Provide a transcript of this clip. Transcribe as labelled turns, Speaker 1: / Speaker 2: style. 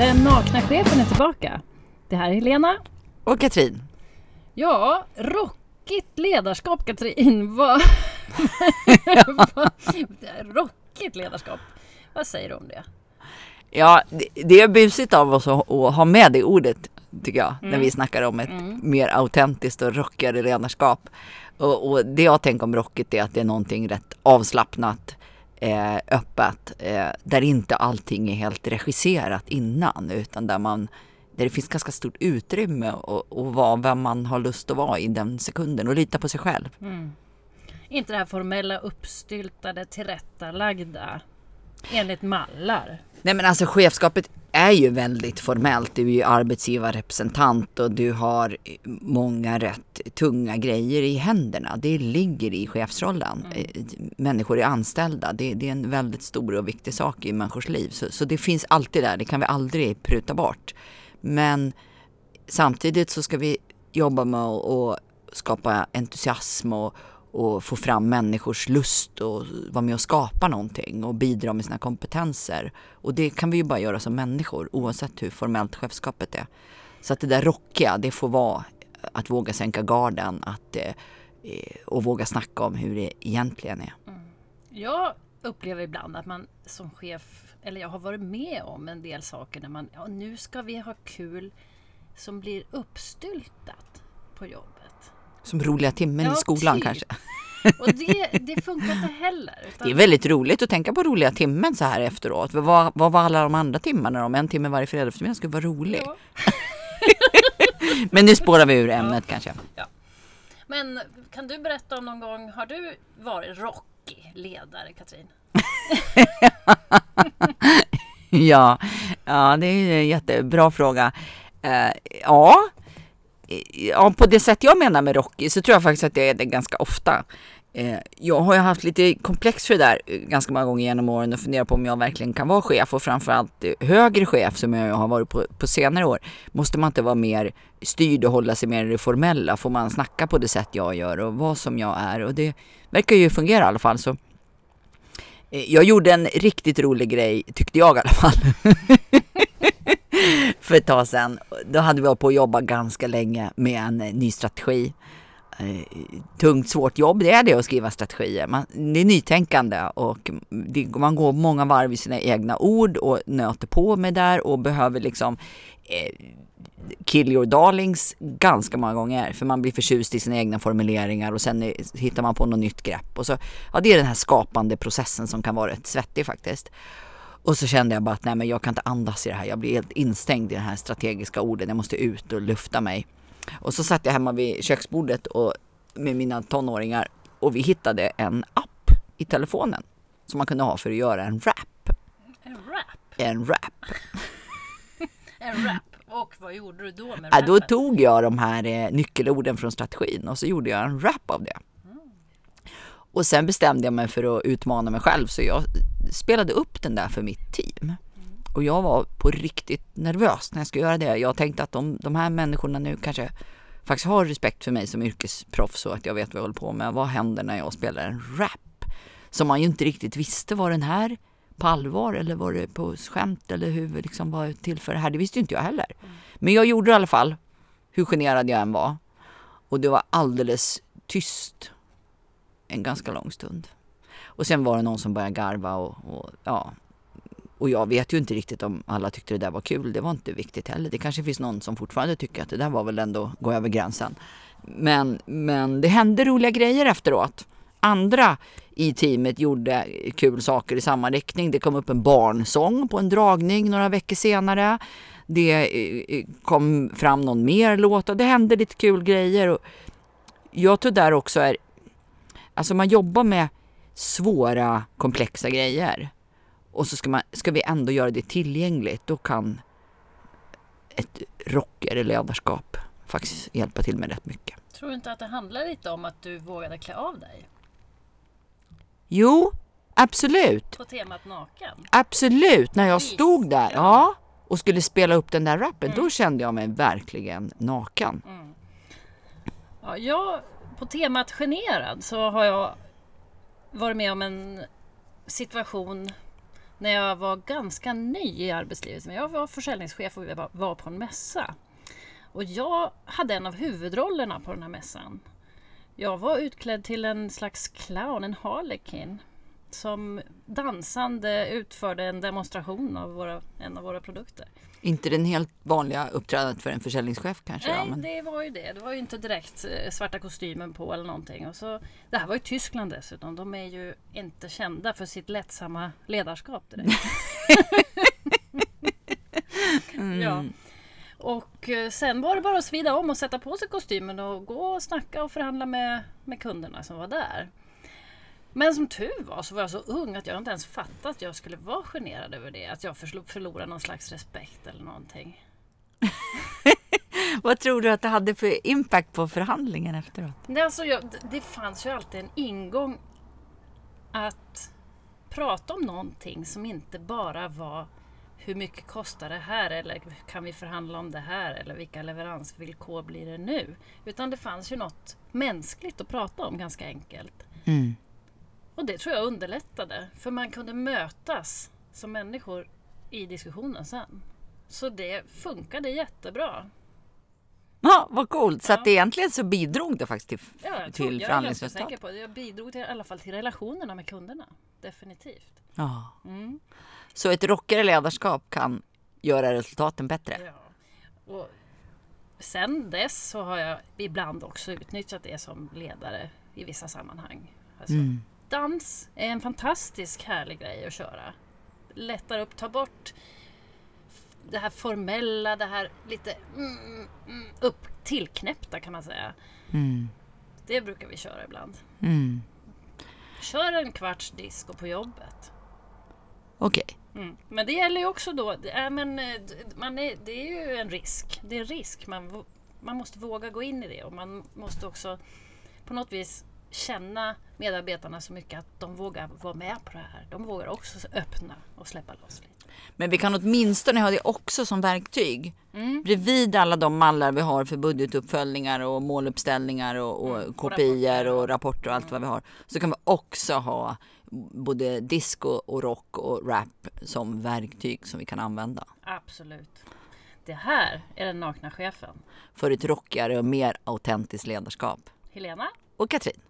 Speaker 1: Den nakna chefen är tillbaka. Det här är Helena.
Speaker 2: Och Katrin.
Speaker 1: Ja, rockigt ledarskap Katrin. Vad... rockigt ledarskap. Vad säger du om det?
Speaker 2: Ja, det, är busigt av oss att, att ha med det ordet tycker jag. Mm. När vi snackar om ett mm. mer autentiskt och rockigare ledarskap. Och, och, det jag tänker om rockigt är att det är någonting rätt avslappnat eh, öppet. Eh, där inte allting är helt regisserat innan utan där man där det finns ganska stort utrymme att vara vem man har lust att vara i den sekunden och lita på sig själv. Mm.
Speaker 1: Inte det här formella uppstyltade tillrättalagda enligt mallar.
Speaker 2: Nej men alltså chefskapet är ju väldigt formellt. Du är ju arbetsgivarrepresentant och du har många rätt tunga grejer i händerna. Det ligger i chefsrollen. Mm. Eh, människor är anställda. Det, det, är en väldigt stor och viktig sak i människors liv. Så, så det finns alltid där. Det kan vi aldrig pruta bort. Men samtidigt så ska vi jobba med att skapa entusiasm och, och få fram människors lust och vara med och skapa någonting och bidra med sina kompetenser. Och det kan vi ju bara göra som människor oavsett hur formellt chefskapet är. Så att det där rockiga, det får vara att våga sänka garden att, eh, och våga snacka om hur det egentligen är. Mm.
Speaker 1: Jag upplever ibland att man som chef, eller jag har varit med om en del saker när man, ja nu ska vi ha kul som blir uppstyltat på jobbet.
Speaker 2: Som roliga timmen ja, i skolan typ. kanske.
Speaker 1: Och det, det funkar inte heller.
Speaker 2: Utan... Det är väldigt roligt att tänka på roliga timmen så här efteråt. Vad, vad var alla de andra timmarna om en timme varje fredag eftermiddag skulle vara rolig? Ja. Men nu spårar vi ur ämnet ja. kanske. Ja.
Speaker 1: Men kan du berätta om någon gång, har du varit rockig ledare Katrin?
Speaker 2: ja, ja, det är en jättebra fråga. Uh, ja, ja, på det sätt jag menar med Rocky så tror jag faktiskt att jag är det ganska ofta. Eh, jag har ju haft lite komplex för det där eh, ganska många gånger genom åren och funderat på om jag verkligen kan vara chef och framförallt eh, högre chef som jag har varit på, på senare år. Måste man inte vara mer styrd och hålla sig mer i det formella? Får man snacka på det sätt jag gör och vara som jag är? Och det verkar ju fungera i alla fall. Så jag gjorde en riktigt rolig grej, tyckte jag i alla fall. för ett tag sedan. Då hade vi hållit på att jobba ganska länge med en eh, ny strategi. Eh, tungt, svårt jobb, det är det att skriva strategier. Man, det är nytänkande och det, man går många varv i sina egna ord och nöter på med där och behöver liksom eh, kill your darlings ganska många gånger för man blir förtjust i sina egna formuleringar och sen hittar man på något nytt grepp. Och så, ja, det är den här skapande processen som kan vara rätt svettig faktiskt. Och så kände jag bara att nej men jag kan inte andas i det här. Jag blir helt instängd i den här strategiska orden. Jag måste ut och lufta mig. Och så satt jag hemma vid köksbordet och, med mina tonåringar och vi hittade en app i telefonen som man kunde ha för att göra en rap.
Speaker 1: En rap?
Speaker 2: En rap.
Speaker 1: en rap. Och vad gjorde du då med
Speaker 2: rappen? Ja, då tog jag de här eh, nyckelorden från strategin och så gjorde jag en rap av det. Och sen bestämde jag mig för att utmana mig själv så jag spelade upp den där för mitt team. Och jag var på riktigt nervös när jag skulle göra det. Jag tänkte att de, de här människorna nu kanske faktiskt har respekt för mig som yrkesproffs och att jag vet vad jag håller på med. Vad händer när jag spelar en rap? Som man ju inte riktigt visste, var den här på allvar eller var det på skämt eller hur liksom var till för det här? Det visste ju inte jag heller. Men jag gjorde det i alla fall, hur generad jag än var. Och det var alldeles tyst en ganska lång stund. Och sen var det någon som började garva och, och, ja. Och jag vet ju inte riktigt om alla tyckte det där var kul. Det var inte viktigt heller. Det kanske finns någon som fortfarande tycker att det där var väl ändå gå över gränsen. Men, men det hände roliga grejer efteråt. Andra i teamet gjorde kul saker i samma riktning. Det kom upp en barnsång på en dragning några veckor senare. Det eh, eh, kom fram någon mer låt och det hände lite kul grejer. Jag tror där också är Alltså man jobbar med svåra, komplexa grejer och så ska, man, ska vi ändå göra det tillgängligt. Då kan ett rockigare ledarskap faktiskt hjälpa till med rätt mycket.
Speaker 1: Tror du inte att det handlar lite om att du vågade klä av dig?
Speaker 2: Jo, absolut.
Speaker 1: På temat naken?
Speaker 2: Absolut, när jag stod där ja, och skulle spela upp den där rappen, mm. då kände jag mig verkligen naken. Mm.
Speaker 1: Ja, jag på temat generad så har jag varit med om en situation när jag var ganska ny i arbetslivet. Jag var försäljningschef och vi var- var på en mässa. Och jag hade en av huvudrollerna på den här mässan. Jag var utklädd till en slags clown, en harlekin. Som dansande utförde en demonstration av våra, en av våra produkter.
Speaker 2: Inte den helt vanliga uppträdandet för en försäljningschef kanske.
Speaker 1: Nej,
Speaker 2: ja, men...
Speaker 1: det var ju det. Det var ju inte direkt eh, svarta kostymen på eller någonting. Och så, det här var ju Tyskland dessutom. De är ju inte kända för sitt lättsamma ledarskap direkt. ja. Och eh, sen var det bara att svida om och sätta på sig kostymen och gå och snacka och förhandla med, med kunderna som var där. Men som tur var så var jag så ung att jag inte ens fattade att jag skulle vara generad över det. Att jag förlo- förlorade någon slags respekt eller någonting.
Speaker 2: Vad tror du att det hade för impact på förhandlingen efteråt?
Speaker 1: Det, alltså, jag, det fanns ju alltid en ingång att prata om någonting som inte bara var hur mycket kostar det här eller kan vi förhandla om det här eller vilka leveransvillkor blir det nu? Utan det fanns ju något mänskligt att prata om ganska enkelt.
Speaker 2: Mm.
Speaker 1: Och det tror jag underlättade för man kunde mötas som människor i diskussionen sen. Så det funkade jättebra.
Speaker 2: Ja, vad coolt! Så
Speaker 1: Ja.
Speaker 2: att egentligen så bidrog det faktiskt till,
Speaker 1: Ja, jag,
Speaker 2: till
Speaker 1: jag
Speaker 2: förhandlingsresultat.
Speaker 1: på det. Jag bidrog till, i alla fall till relationerna med kunderna. Definitivt.
Speaker 2: Ja.
Speaker 1: Mm.
Speaker 2: Så ett rockigare ledarskap kan göra resultaten bättre.
Speaker 1: Ja. Och sen dess så har jag ibland också utnyttjat det som ledare i vissa sammanhang. Alltså,
Speaker 2: Mm.
Speaker 1: Dans är en fantastisk härlig grej att köra. Lättar upp, tar bort det här formella, det här lite mm, mm, upp tillknäppta kan man säga.
Speaker 2: Mm.
Speaker 1: Det brukar vi köra ibland.
Speaker 2: Mm.
Speaker 1: Kör en kvarts disco på jobbet.
Speaker 2: Okej.
Speaker 1: Mm. Men det gäller ju också då, det är, men, eh, man är, det är ju en risk. Det är en risk. Man, man måste våga gå in i det och man måste också på något vis känna medarbetarna så mycket att de vågar vara med på det här. De vågar också öppna och släppa loss lite.
Speaker 2: Men vi kan åtminstone ha det också som verktyg.
Speaker 1: Mm.
Speaker 2: Bredvid alla de mallar vi har för budgetuppföljningar och måluppställningar och, och
Speaker 1: Mm, och
Speaker 2: kopior
Speaker 1: rapporter.
Speaker 2: och rapporter och allt vad vi har. Så kan vi också ha både disco och rock och rap som verktyg som vi kan använda.
Speaker 1: Absolut. Det här är den nakna chefen.
Speaker 2: För ett rockigare och mer autentiskt ledarskap.
Speaker 1: Helena?
Speaker 2: Och Katrin.